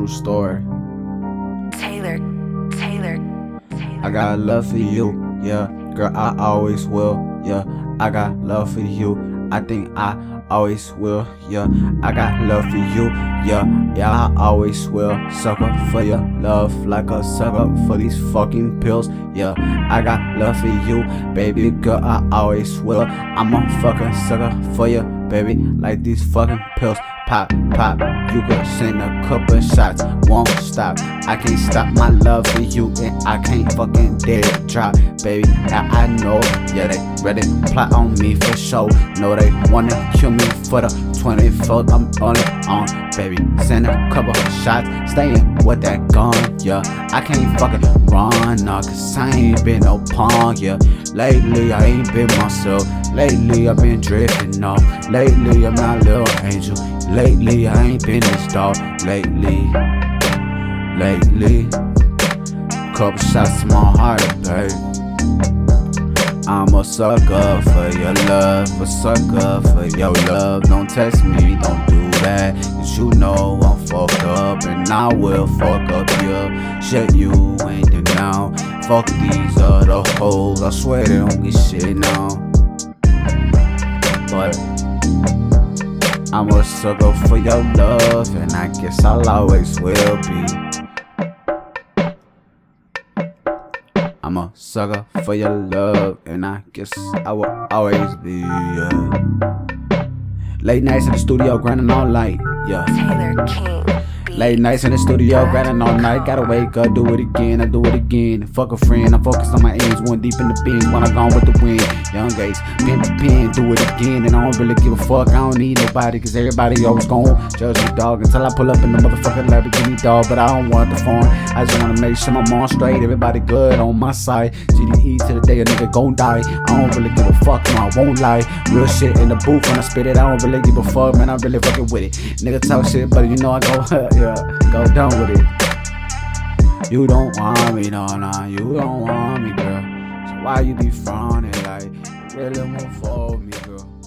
true story. Taylor, Taylor, Taylor. I got love for you, yeah. Girl, I always will, yeah. I got love for you. I think I always will, yeah. I got love for you, yeah. Yeah, I always will. Sucker for your love, like a sucker for these fucking pills, yeah. I got love for you, baby girl. I always will. I'm a fucking sucker for you, baby, like these fucking pills. Pop, pop, you could send a couple shots, won't stop. I can't stop my love for you, and I can't fucking dare drop, baby. Yeah, I know, yeah, they ready plot on me for sure. Know they wanna kill me for the 24th. I'm on it on, baby. A couple of shots, staying with that gun, yeah. I can't fucking run, nah, cause I ain't been no pawn, yeah. Lately, I ain't been myself. Lately, I've been drifting off. Lately, I'm not little angel. Lately, I ain't been this dog. Lately, lately, couple shots to my heart, babe. I'm a sucker for your love, a sucker for your love. Don't text me, don't do that. You know I'm fucked up and I will fuck up your shit. You ain't the now. Fuck these other hoes, I swear they don't get shit now. But I'm a sucker for your love, and I guess I'll always will be. I'm a sucker for your love, and I guess I will always be. Yeah. Late nights in the studio, grinding all night. Yeah. Taylor King. Late nights in the studio, grinding all night. Gotta wake up, do it again, I do it again. Fuck a friend, I'm focused on my ends. One deep in the bins when I gone with the wind. Young Gates, pen to pen, do it again. And I don't really give a fuck, I don't need nobody, cause everybody always gon' judge me, dog. Until I pull up in the motherfucking Lamborghini, dog. But I don't want the phone. I just wanna make sure I'm straight. Everybody good on my side. GDE to the day a nigga gon' die. I don't really give a fuck, no, I won't lie. Real shit in the booth when I spit it, I don't really give a fuck, man. I'm really fucking with it. Nigga talk shit, but you know I go, go down with it. You don't want me, no, nah, you don't want me, girl. So why you be frowning like really won't for me, girl?